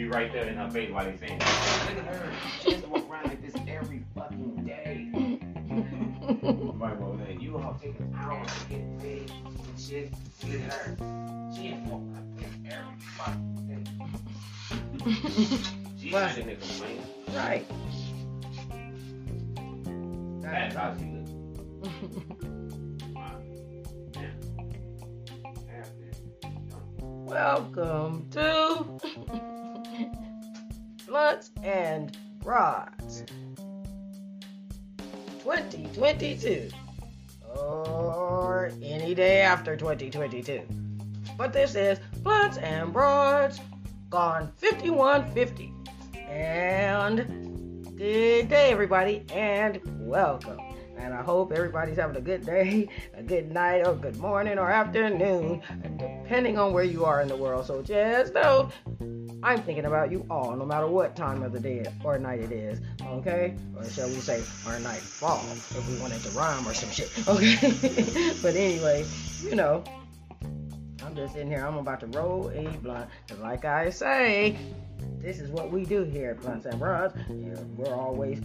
And be right there in her face while they saying, look at her. She has to walk around like this every fucking day. Right, well, then you all taking hours to get paid and shit. Look at her. She ain't walk like this every fucking day. She's not in there complaining. right. That's how she looks. Welcome to Blunts and Broads 2022 or any day after 2022. But this is Blunts and Broads gone 5150. And good day, everybody, and welcome. And I hope everybody's having a good day, a good night, or good morning, or afternoon, depending on where you are in the world. So just know I'm thinking about you all, no matter what time of the day or night it is, okay? Or shall we say, our nightfall, if we wanted to rhyme or some shit, okay? but anyway, you know, I'm just in here. I'm about to roll a blunt. 'Cause like I say, this is what we do here at Blunts and Broads. We're always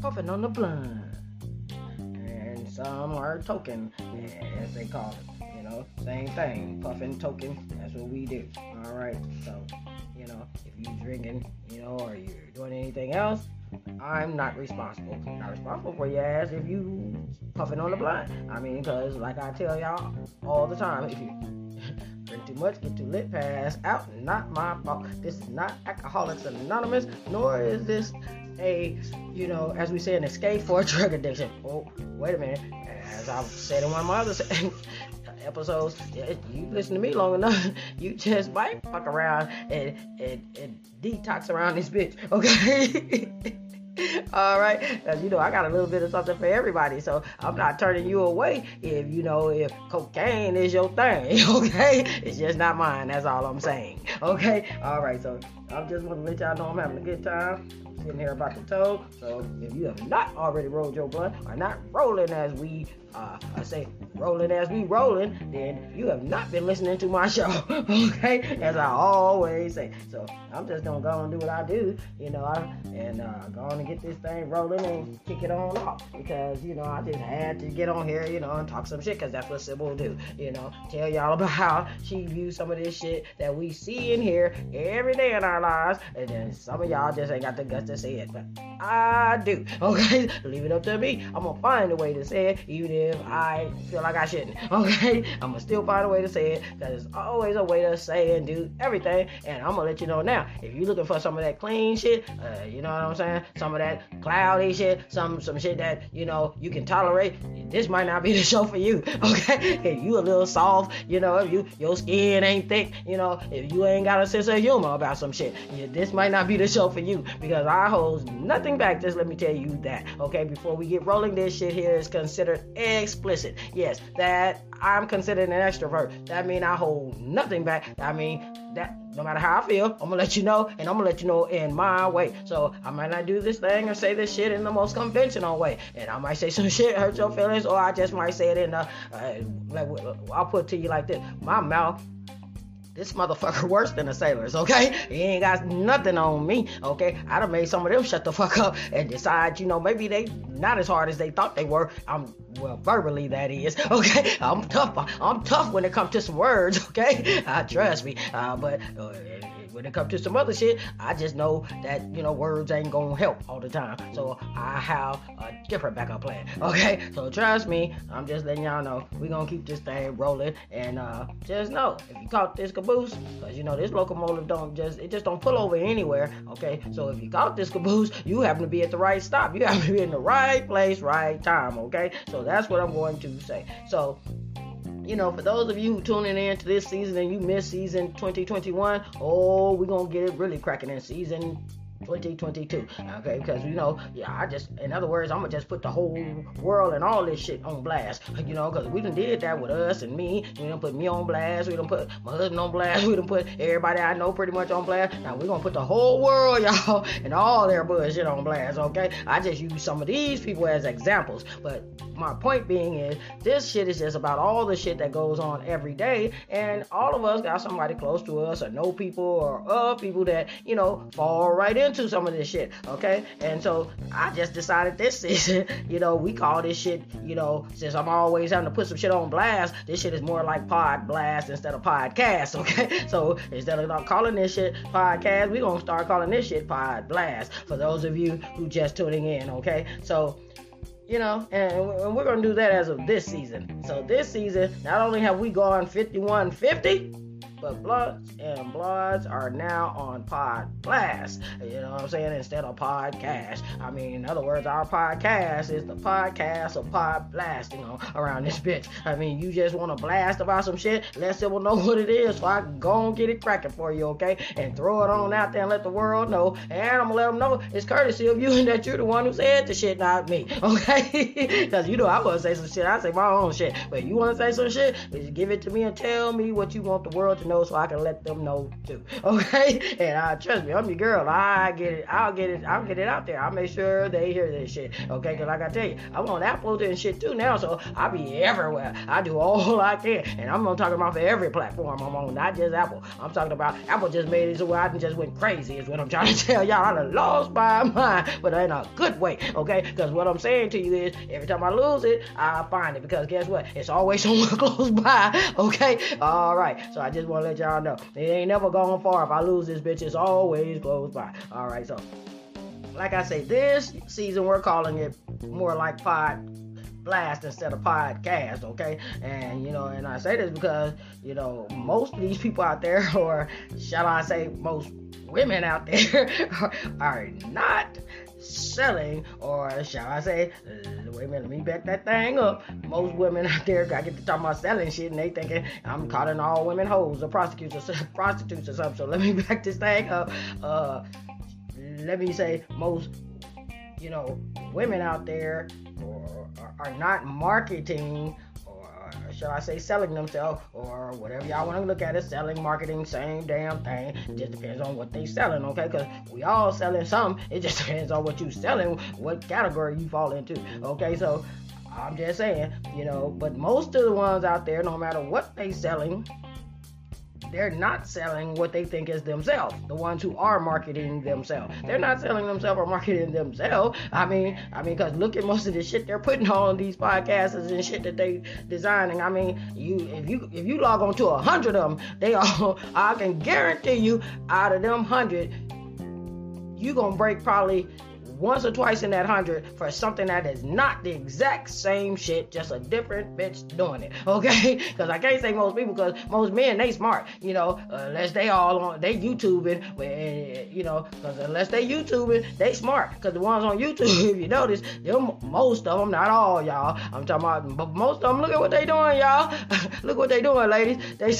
puffing on the blunt. And some are token, as they call it. Know, same thing. Puffing, token. That's what we do. All right. So, you know, if you're drinking, you know, or you're doing anything else, I'm not responsible. Not responsible for your ass if you puffing on the blunt. I mean, because like I tell y'all all the time, if you drink too much, get too lit, pass out. Not my fault. This is not Alcoholics Anonymous, nor is this a, you know, as we say, an escape for drug addiction. Oh, wait a minute. As I've said in one of my other episodes, yeah, you listen to me long enough, you just might fuck around and, and, and detox around this bitch, okay? All right, you know I got a little bit of something for everybody, so I'm not turning you away if you know if cocaine is your thing. Okay, it's just not mine. That's all I'm saying. Okay, all right. So I just want to let y'all know I'm having a good time. I'm sitting here about to toe. So if you have not already rolled your blunt or not rolling as we, uh, I say rolling as we rolling, then you have not been listening to my show. Okay, as I always say. So I'm just gonna go and do what I do, you know, I, and uh, go on and get this thing rolling and kick it on off because you know I just had to get on here, you know, and talk some shit because that's what Sybil do, you know, tell y'all about how she views some of this shit that we see and hear every day in our lives, and then some of y'all just ain't got the guts to say it, but I do. Okay, leave it up to me. I'm gonna find a way to say it, even if I feel like I shouldn't. Okay, I'm gonna still find a way to say it because there's always a way to say and do everything, and I'm gonna let you know now. If you're looking for some of that clean shit, uh, you know what I'm saying? Some of that cloudy shit, some some shit that you know you can tolerate. This might not be the show for you. Okay, if you a little soft, you know, if you your skin ain't thick, you know, if you ain't got a sense of humor about some shit, yeah, this might not be the show for you because I hold nothing back. Just let me tell you that. Okay, before we get rolling, this shit here is considered explicit. Yes, that I'm considered an extrovert. That mean I hold nothing back. I mean that no matter how I feel, I'm gonna let you know, and I'm gonna let you know in my way. So I might not do this thing or say this shit in the most conventional way, and I might say some shit hurt your feelings, or I just might say it in a. Uh, like, I'll put it to you like this: my mouth this motherfucker worse than the sailors, okay? He ain't got nothing on me, okay? I'd have made some of them shut the fuck up and decide, you know, maybe they not as hard as they thought they were. I'm well, verbally that is, okay? I'm tough. I'm tough when it comes to some words, okay? Uh, trust me. Uh, but uh, when it comes to some other shit, I just know that you know words ain't gonna help all the time. So I have a different backup plan. Okay, so trust me, I'm just letting y'all know we gonna keep this thing rolling. And uh, just know if you caught this caboose, cause you know this locomotive don't just it just don't pull over anywhere. Okay, so if you caught this caboose, you happen to be at the right stop. You happen to be in the right place, right time. Okay, so that's what I'm going to say. So you know, for those of you tuning in to this season and you missed season 2021, oh, we're gonna get it really cracking in season 2022. Okay, because you know, yeah, I just, in other words, I'm gonna just put the whole world and all this shit on blast. You know, because we done did that with us and me. We done put me on blast. We done put my husband on blast. We done put everybody I know pretty much on blast. Now we're gonna put the whole world, y'all, and all their bullshit on blast. Okay, I just use some of these people as examples, but my point being is this shit is just about all the shit that goes on every day and all of us got somebody close to us or know people or uh people that you know fall right into some of this shit okay? And so i just decided this season you know we call this shit you know since i'm always having to put some shit on blast this shit is more like pod blast instead of podcast okay? So instead of calling this shit podcast we gonna start calling this shit pod blast for those of you who just tuning in okay? So you know, and we're going to do that as of this season. So this season, not only have we gone 51 50, but Blunts and Broads are now on Pod Blast. You know what I'm saying? Instead of podcast. I mean, in other words, our podcast is the podcast of Pod Blasting you know, around this bitch. I mean, you just want to blast about some shit, let people know what it is so I can go and get it cracking for you, okay? And throw it on out there and let the world know. And I'm gonna let them know it's courtesy of you and that you're the one who said the shit, not me, okay? Because you know I want to say some shit. I say my own shit. But you want to say some shit, just give it to me and tell me what you want the world to know know so I can let them know too. Okay? And uh, trust me, I'm your girl. I get it. I'll get it. I'll get it out there. I'll make sure they hear this shit. Okay? Because like I tell you, I'm on Apple and shit too now, so I'll be everywhere. I do all I can, and I'm gonna talk about for every platform I'm on, not just Apple. I'm talking about Apple just made it so where I just went crazy. Is what I'm trying to tell y'all. I done lost my mind, but in a good way. Okay? Because what I'm saying to you is, every time I lose it, I find it. Because guess what? It's always somewhere close by. Okay? All right. So I just want let y'all know. It ain't never gone far. If I lose this bitch, it's always close by. All right, so like I say, this season we're calling it more like pod blast instead of podcast, okay? And you know, and I say this because you know most of these people out there, or shall I say, most women out there, are not selling, or shall I say, wait a minute, let me back that thing up. Most women out there, I get to talk about selling shit, and they thinking I'm calling all women hoes or prostitutes or prostitutes or something. So let me back this thing up. Uh, let me say, most, you know, women out there are, are not marketing shall I say, selling themselves or whatever y'all want to look at it, selling, marketing, same damn thing. Just depends on what they selling, okay? Because we all selling some. It just depends on what you selling, what category you fall into, okay? So I'm just saying, you know, but most of the ones out there, no matter what they selling, they're not selling what they think is themselves. The ones who are marketing themselves, they're not selling themselves or marketing themselves. I mean, I mean, cause look at most of the shit they're putting on these podcasts and shit that they designing. I mean, you if you if you log on to a hundred of them, they all I can guarantee you out of them hundred, you gonna break probably once or twice in that hundred for something that is not the exact same shit, just a different bitch doing it. Okay? Because I can't say most people, because most men they smart, you know, unless they all on they YouTubing, you know, because unless they YouTubing, they smart. Because the ones on YouTube, if you notice, them most of them, not all y'all. I'm talking about, but most of them. Look at what they doing, y'all. look what they doing, ladies. They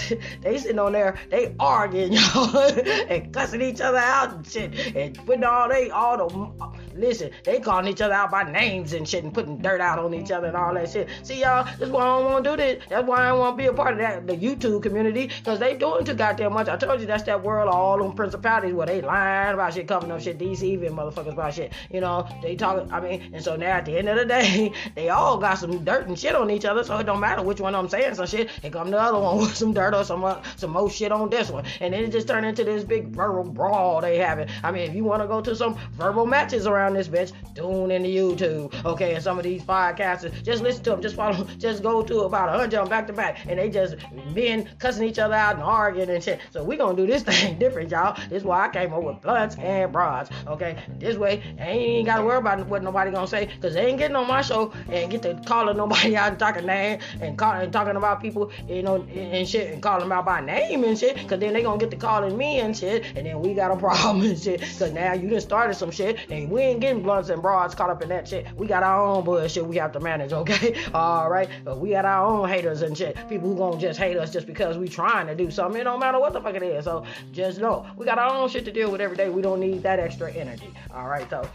they sitting on there, they arguing, y'all, and cussing each other out and shit, and putting all they all the Listen, they calling each other out by names and shit and putting dirt out on each other and all that shit. See, y'all, that's why I don't want to do this. That's why I don't want to be a part of that, the YouTube community, because they doing too goddamn much. I told you that's that world of all them principalities where they lying about shit, covering up shit, deceiving motherfuckers about shit. You know, they talking, I mean, and so now at the end of the day, they all got some dirt and shit on each other, so it don't matter which one I'm saying some shit. Here come the other one with some dirt or some uh, some more shit on this one. And then it just turned into this big verbal brawl they having. I mean, if you want to go to some verbal matches around around this bitch, tune into YouTube. Okay, and some of these podcasters, just listen to them, just follow, just go to about a hundred of them back to back, and they just been cussing each other out and arguing and shit. So we gonna do this thing different, y'all. This is why I came up with blunts and broads. Okay, this way, I ain't gotta worry about what nobody gonna say, cause they ain't getting on my show and get to calling nobody out and talking name and, call, and talking about people, you know, and, and shit, and calling them out by name and shit, cause then they gonna get to calling me and shit, and then we got a problem and shit, cause now you done started some shit, and we ain't getting blunts and broads caught up in that shit. We got our own bullshit we have to manage, okay? All right, but we got our own haters and shit. People who gonna just hate us just because we trying to do something. It don't matter what the fuck it is. So just know we got our own shit to deal with every day. We don't need that extra energy. All right, so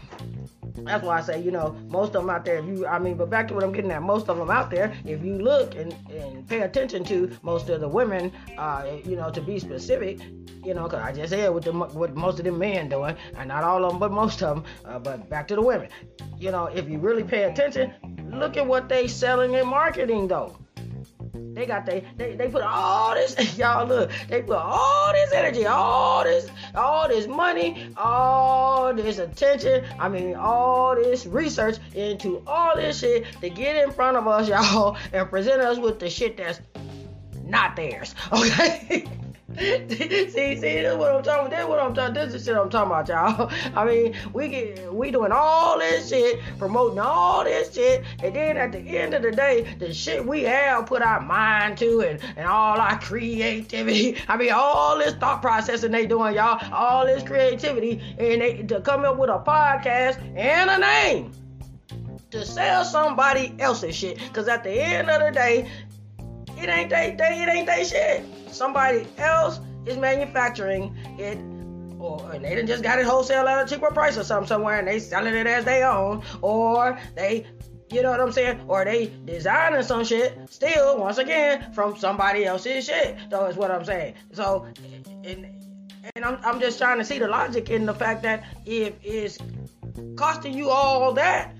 that's why I say, you know, most of them out there, if you, I mean, but back to what I'm getting at, most of them out there, if you look and, and pay attention to most of the women, uh, you know, to be specific, you know, because I just said what, the, what most of them men doing, and not all of them, but most of them, uh, but back to the women. You know, if you really pay attention, look at what they selling in marketing, though. They got they, they they put all this y'all look they put all this energy, all this all this money, all this attention. I mean all this research into all this shit to get in front of us, y'all, and present us with the shit that's not theirs. Okay. see, see, this is what I'm talking about. This is what I'm talking. This is shit I'm talking about, y'all. I mean, we get we doing all this shit, promoting all this shit, and then at the end of the day, the shit we have put our mind to and, and all our creativity. I mean, all this thought processing they doing, y'all, all this creativity, and they to come up with a podcast and a name to sell somebody else's shit. Cause at the end of the day, it ain't they, they it ain't they shit. Somebody else is manufacturing it or and they done just got it wholesale at a cheaper price or something somewhere and they selling it as they own, or they you know what I'm saying? Or they designing some shit still once again from somebody else's shit. Though is what I'm saying. So and and I'm I'm just trying to see the logic in the fact that if it's costing you all that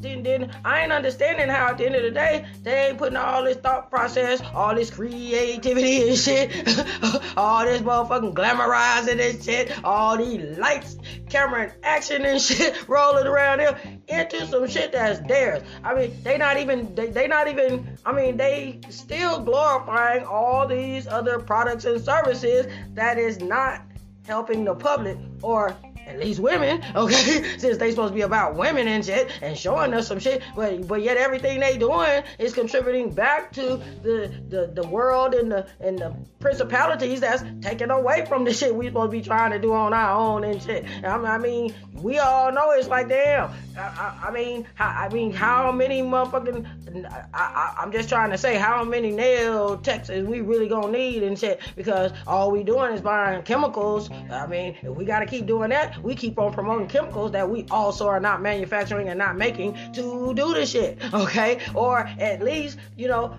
then, then I ain't understanding how at the end of the day they ain't putting all this thought process, all this creativity and shit, all this motherfucking glamorizing and shit, all these lights, camera and action and shit rolling around here into some shit that's theirs. I mean, they not even they, they not even I mean they still glorifying all these other products and services that is not helping the public or at least women, okay, since they supposed to be about women and shit and showing us some shit, but but yet everything they doing is contributing back to the the, the world and the and the principalities that's taken away from the shit we supposed to be trying to do on our own and shit. I mean, we all know it's like damn. I, I, I mean, how, I mean, how many motherfucking? I, I, am just trying to say how many nail is we really gonna need and shit because all we doing is buying chemicals. I mean, if we gotta keep doing that, we keep on promoting chemicals that we also are not manufacturing and not making to do this shit, okay? Or at least, you know,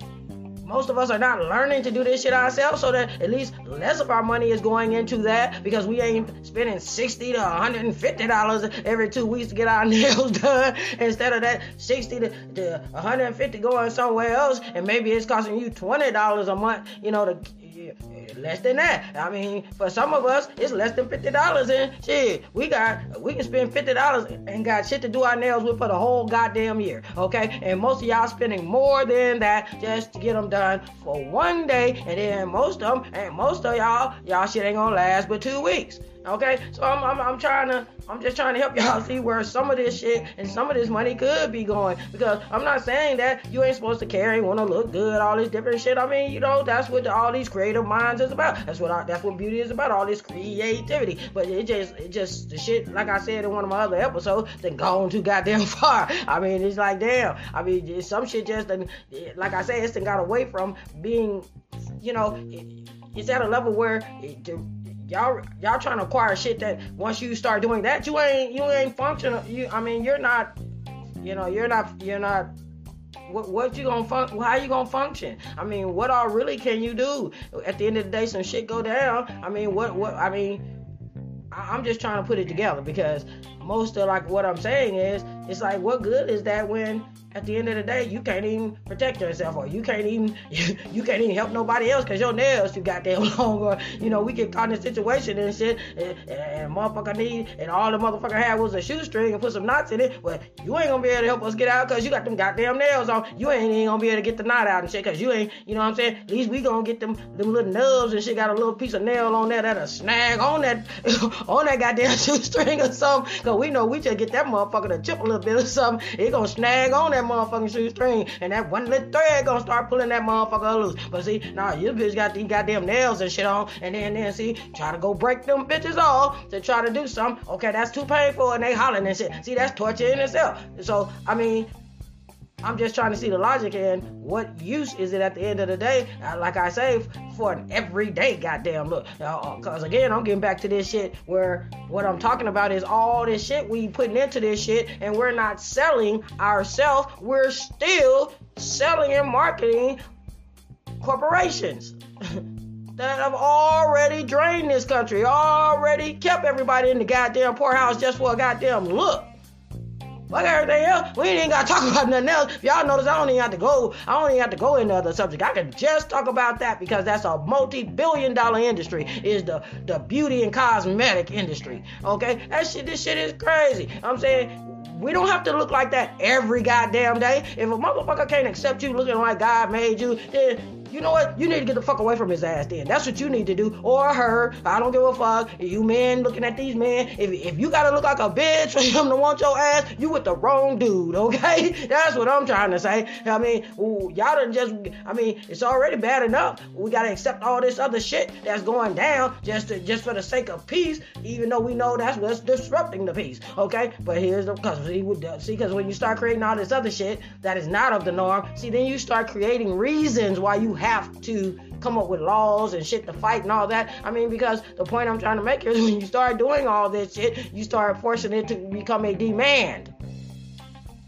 most of us are not learning to do this shit ourselves so that at least less of our money is going into that because we ain't spending 60 to 150 dollars every two weeks to get our nails done instead of that 60 to, to 150 going somewhere else and maybe it's costing you 20 dollars a month you know to less than that. I mean, for some of us, it's less than fifty dollars. And shit, we got we can spend fifty dollars and got shit to do our nails with for the whole goddamn year. Okay, and most of y'all spending more than that just to get them done for one day, and then most of them and most of y'all, y'all shit ain't gonna last but two weeks. Okay, so I'm, I'm, I'm trying to I'm just trying to help y'all see where some of this shit and some of this money could be going because I'm not saying that you ain't supposed to carry, want to look good, all this different shit. I mean, you know, that's what all these creative minds is about. That's what I, that's what beauty is about, all this creativity. But it just it just the shit like I said in one of my other episodes, then gone too goddamn far. I mean, it's like damn. I mean, some shit just like I said, it's got away from being, you know, it's at a level where. It, y'all y'all trying to acquire shit that once you start doing that you ain't you ain't functional. You i mean you're not you know you're not you're not what, what you gonna fun- how you gonna function? I mean what all really can you do? At the end of the day some shit go down. I mean what what i mean I'm just trying to put it together because most of like what I'm saying is it's like what good is that when at the end of the day, you can't even protect yourself, or you can't even you can't even help nobody else because your nails too goddamn long, or you know we get caught in a situation and shit, and, and, motherfucker need, and all the motherfucker had was a shoestring and put some knots in it. Well, you ain't gonna be able to help us get out because you got them goddamn nails on. You ain't even gonna be able to get the knot out and shit because you ain't, you know what I'm saying? At least we gonna get them them little nubs and shit. Got a little piece of nail on there that'll snag on that on that goddamn shoestring or something. Cause we know we just get that motherfucker to chip a little bit or something, it gonna snag on that motherfucking shoestring, and that one little thread gonna start pulling that motherfucker loose. But see, nah, your bitch got these goddamn nails and shit on, and then then see, try to go break them bitches off to try to do something. Okay, that's too painful, and they hollering and shit. See, that's torture in itself. So I mean, I'm just trying to see the logic in what use is it at the end of the day, uh, like I say, for an everyday goddamn look. Because uh, again, I'm getting back to this shit where what I'm talking about is all this shit we putting into this shit, and we're not selling ourselves. We're still selling and marketing corporations. that have already drained this country, already kept everybody in the goddamn poorhouse just for a goddamn look. Fuck everything else. We ain't gotta talk about nothing else. Y'all notice I don't even have to go. I don't even have to go into other subject. I can just talk about that because that's a multi-billion dollar industry. Is the the beauty and cosmetic industry. Okay, that shit. This shit is crazy. I'm saying. We don't have to look like that every goddamn day. If a motherfucker can't accept you looking like God made you, then you know what? You need to get the fuck away from his ass then. That's what you need to do. Or her. I don't give a fuck. You men looking at these men. If, if you gotta look like a bitch for him to want your ass, you with the wrong dude, okay? That's what I'm trying to say. I mean, ooh, y'all done just, I mean, it's already bad enough. We gotta accept all this other shit that's going down just to, just for the sake of peace, even though we know that's what's disrupting the peace, okay? But here's the, cause see, see, cause when you start creating all this other shit that is not of the norm, see, then you start creating reasons why you have to come up with laws and shit to fight and all that. I mean, because the point I'm trying to make is when you start doing all this shit, you start forcing it to become a demand.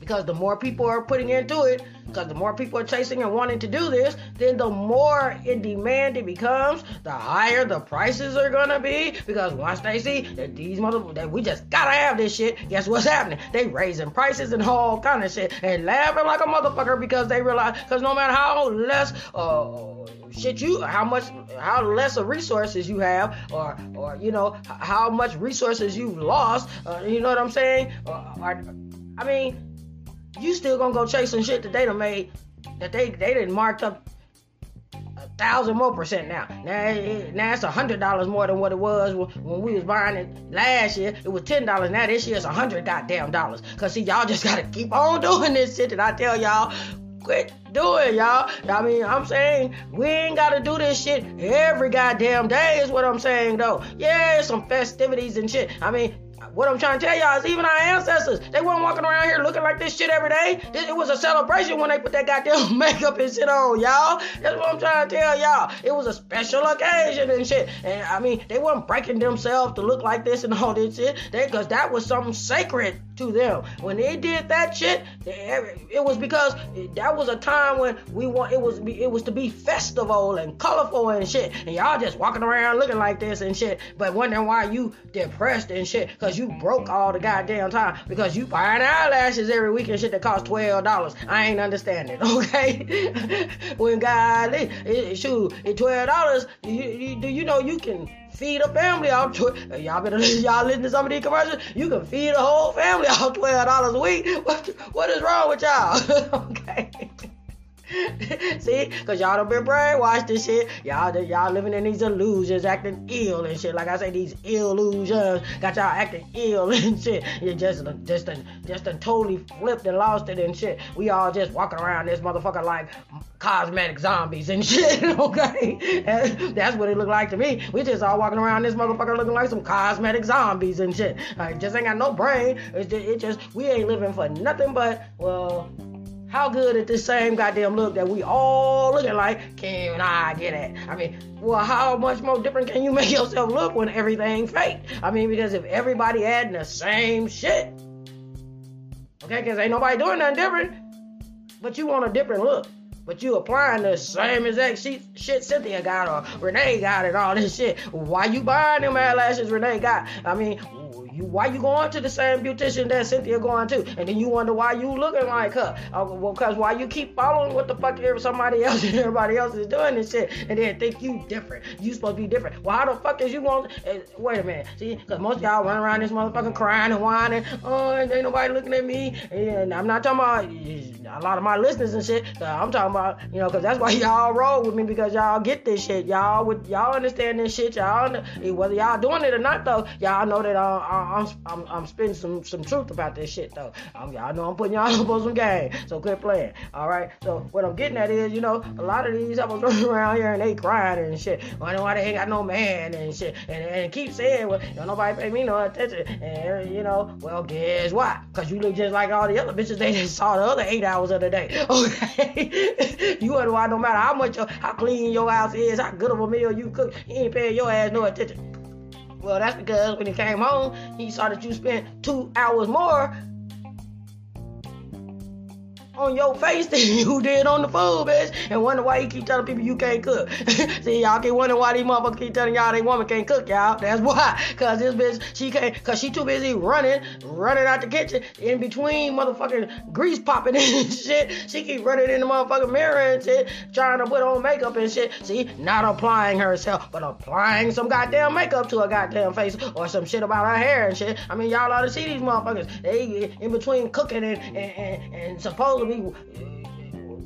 Because the more people are putting into it, because the more people are chasing and wanting to do this, then the more in demand it becomes, the higher the prices are gonna be. Because once they see that these motherfuckers, that we just gotta have this shit, guess what's happening? They raising prices and all kind of shit and laughing like a motherfucker because they realize, because no matter how less, uh, shit you how much how less of resources you have or or you know how much resources you've lost uh, you know what i'm saying uh, or, i mean you still gonna go chasing shit that they done made that they they didn't marked up a thousand more percent now. Now, it, now it's a hundred dollars more than what it was when, we was buying it last year. It was ten dollars. Now this year it's a hundred goddamn dollars. Cause see, y'all just gotta keep on doing this shit that I tell y'all. Quit doing, y'all. I mean, I'm saying we ain't gotta do this shit every goddamn day. Is what I'm saying though. Yeah, some festivities and shit. I mean, what I'm trying to tell y'all is even our ancestors, they weren't walking around here looking like this shit every day. It was a celebration when they put that goddamn makeup and shit on, y'all. That's what I'm trying to tell y'all. It was a special occasion and shit. And I mean, they weren't breaking themselves to look like this and all this shit. They, cause that was something sacred to them. When they did that shit, it was because that was a time when we want it was it was to be festival and colorful and shit. And y'all just walking around looking like this and shit, but wondering why you depressed and shit, cause you broke all the goddamn time because you buying eyelashes every week and shit that cost twelve dollars. I ain't understanding, okay? when God, it, it, shoot, twelve dollars, do you, you, you know you can feed a family off. Tw- y'all better y'all listen to some of these commercials. You can feed a whole family off twelve dollars a week. What what is wrong with y'all? okay. See, cause y'all don't been brainwashed and shit. Y'all, y'all living in these illusions, acting ill and shit. Like I say, these illusions got y'all acting ill and shit. You just, just, just, just totally flipped and lost it and shit. We all just walking around this motherfucker like cosmetic zombies and shit. Okay, that's what it looked like to me. We just all walking around this motherfucker looking like some cosmetic zombies and shit. Like, just ain't got no brain. It's just, it just we ain't living for nothing but well how good at this same goddamn look that we all looking like can I get at? I mean, well, how much more different can you make yourself look when everything fake? I mean, because if everybody adding the same shit, okay, because ain't nobody doing nothing different, but you want a different look. But you applying the same exact shit, shit Cynthia got or Renee got and all this shit. Why you buying them eyelashes Renee got? I mean, you why you going to the same beautician that Cynthia going to, and then you wonder why you looking like her. Uh, well, cause why you keep following what the fuck somebody else and everybody else is doing and shit, and then think you different. You supposed to be different. Well, how the fuck is you going? Uh, wait a minute, see, cause most y'all run around this motherfucking crying and whining. Oh, ain't nobody looking at me. And I'm not talking about a lot of my listeners and shit. Uh, I'm talking about you know, cause that's why y'all roll with me because y'all get this shit. Y'all with y'all understand this shit. Y'all whether y'all doing it or not though, y'all know that uh, I'm, I'm, I'm spitting some, some truth about this shit though. I'm, y'all know I'm putting y'all up on some game, so quit playing. All right. So what I'm getting at is, you know, a lot of these apples running around here and they crying and shit. Why why they ain't got no man and shit, and, and keep saying, well, nobody pay me no attention, and you know, well, guess what? Cause you look just like all the other bitches they just saw the other eight hours of the day. Okay. you wonder why no matter how much, how clean your house is, how good of a meal you cook, he ain't paying your ass no attention. Well, that's because when he came home, he saw that you spent two hours more on your face than you did on the food, bitch. And wonder why you keep telling people you can't cook. See, y'all keep wondering why these motherfuckers keep telling y'all they woman can't cook, y'all. That's why. Cause this bitch, she can't, cause she too busy running, running out the kitchen in between motherfucking grease popping and shit. She keep running in the motherfucking mirror and shit, trying to put on makeup and shit. See, not applying herself, but applying some goddamn makeup to her goddamn face or some shit about her hair and shit. I mean, y'all ought to see these motherfuckers. They in between cooking and, and, and, and supposed to be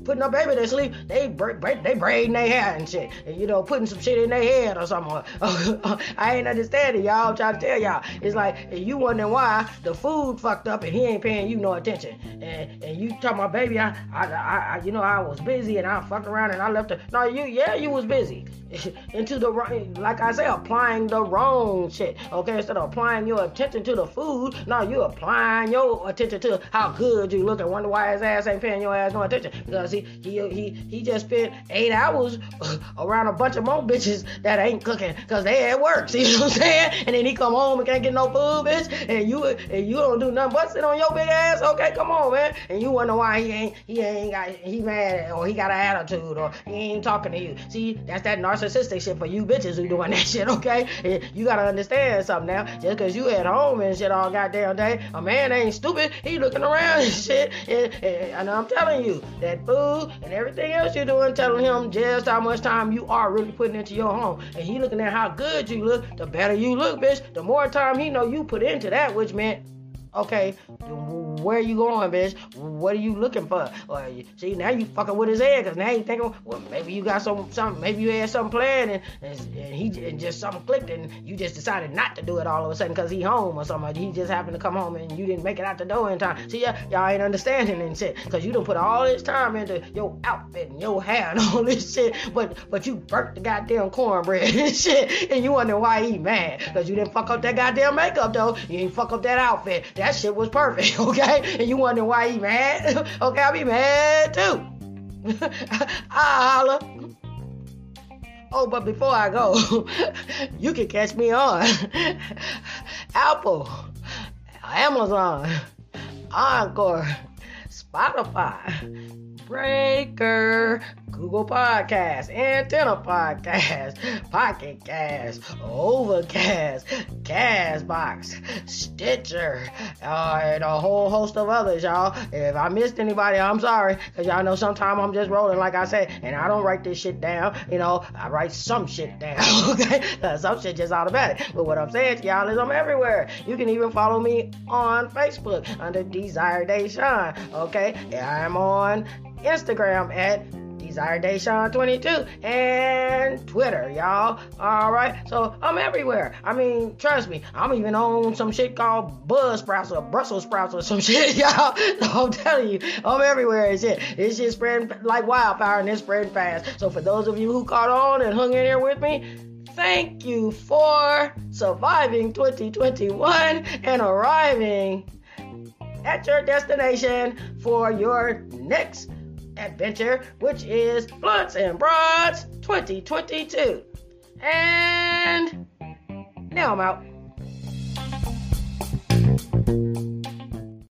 putting a baby to sleep, they they braiding their hair and shit, and you know putting some shit in their head or something. I ain't understanding y'all. I'm trying to tell y'all, it's like you wondering why the food fucked up and he ain't paying you no attention, and and you talking about baby, I, I, I, you know I was busy and I fucked around and I left her. No, you yeah you was busy into the like I say applying the wrong shit. Okay, instead of applying your attention to the food, now you applying your attention to how good you look and wonder why his ass ain't paying your ass no attention because he he he just spent eight hours around a bunch of more bitches that ain't cooking because they at work. See what I'm saying? And then he come home and can't get no food, bitch. And you and you don't do nothing but sit on your big ass. Okay, come on, man. And you wonder why he ain't he ain't got he mad or he got an attitude or he ain't talking to you. See, that's that narcissistic shit for you bitches who doing that shit. Okay, and you gotta understand something now. Just cause you at home and shit all goddamn day, a man ain't stupid. He looking around and shit. And, and, and I'm telling you that food food and everything else you're doing, telling him just how much time you are really putting into your home. And he looking at how good you look, the better you look, bitch. The more time he know you put into that, which meant, okay, where are you going, bitch? What are you looking for? Or see, now you fucking with his head, cause now you thinking, well, maybe you got some, some, maybe you had something planned, and, and, and he and just something clicked, and you just decided not to do it all of a sudden, cause he home or something. He just happened to come home, and you didn't make it out the door in time. See, y'all, y'all ain't understanding and shit, cause you done put all this time into your outfit and your hair and all this shit, but but you burnt the goddamn cornbread and shit, and you wonder why he mad, cause you didn't fuck up that goddamn makeup though. You didn't fuck up that outfit. That shit was perfect, okay? And you wondering why he mad? okay, I'll be mad too. I holla. Oh, but before I go, you can catch me on Apple, Amazon, Anchor, Spotify, Breaker, Google Podcast, Antenna Podcast, Pocket Cast, Overcast, Castbox, Stitcher, uh, and a whole host of others, y'all. If I missed anybody, I'm sorry, because y'all know sometimes I'm just rolling, like I said, and I don't write this shit down. You know, I write some shit down, okay? some shit just automatic. But what I'm saying to y'all is I'm everywhere. You can even follow me on Facebook under Desire Day Shine, okay? I'm on Instagram at Desire Deshawn 22 and Twitter, y'all. All right, so I'm everywhere. I mean, trust me, I'm even on some shit called Buzz Sprouts or Brussels Sprouts or some shit, y'all. I'm telling you, I'm everywhere and shit. It's just spreading like wildfire and it's spreading fast. So for those of you who caught on and hung in here with me, thank you for surviving 2021 and arriving at your destination for your next adventure, which is Blunts and Broads 2022. And now I'm out.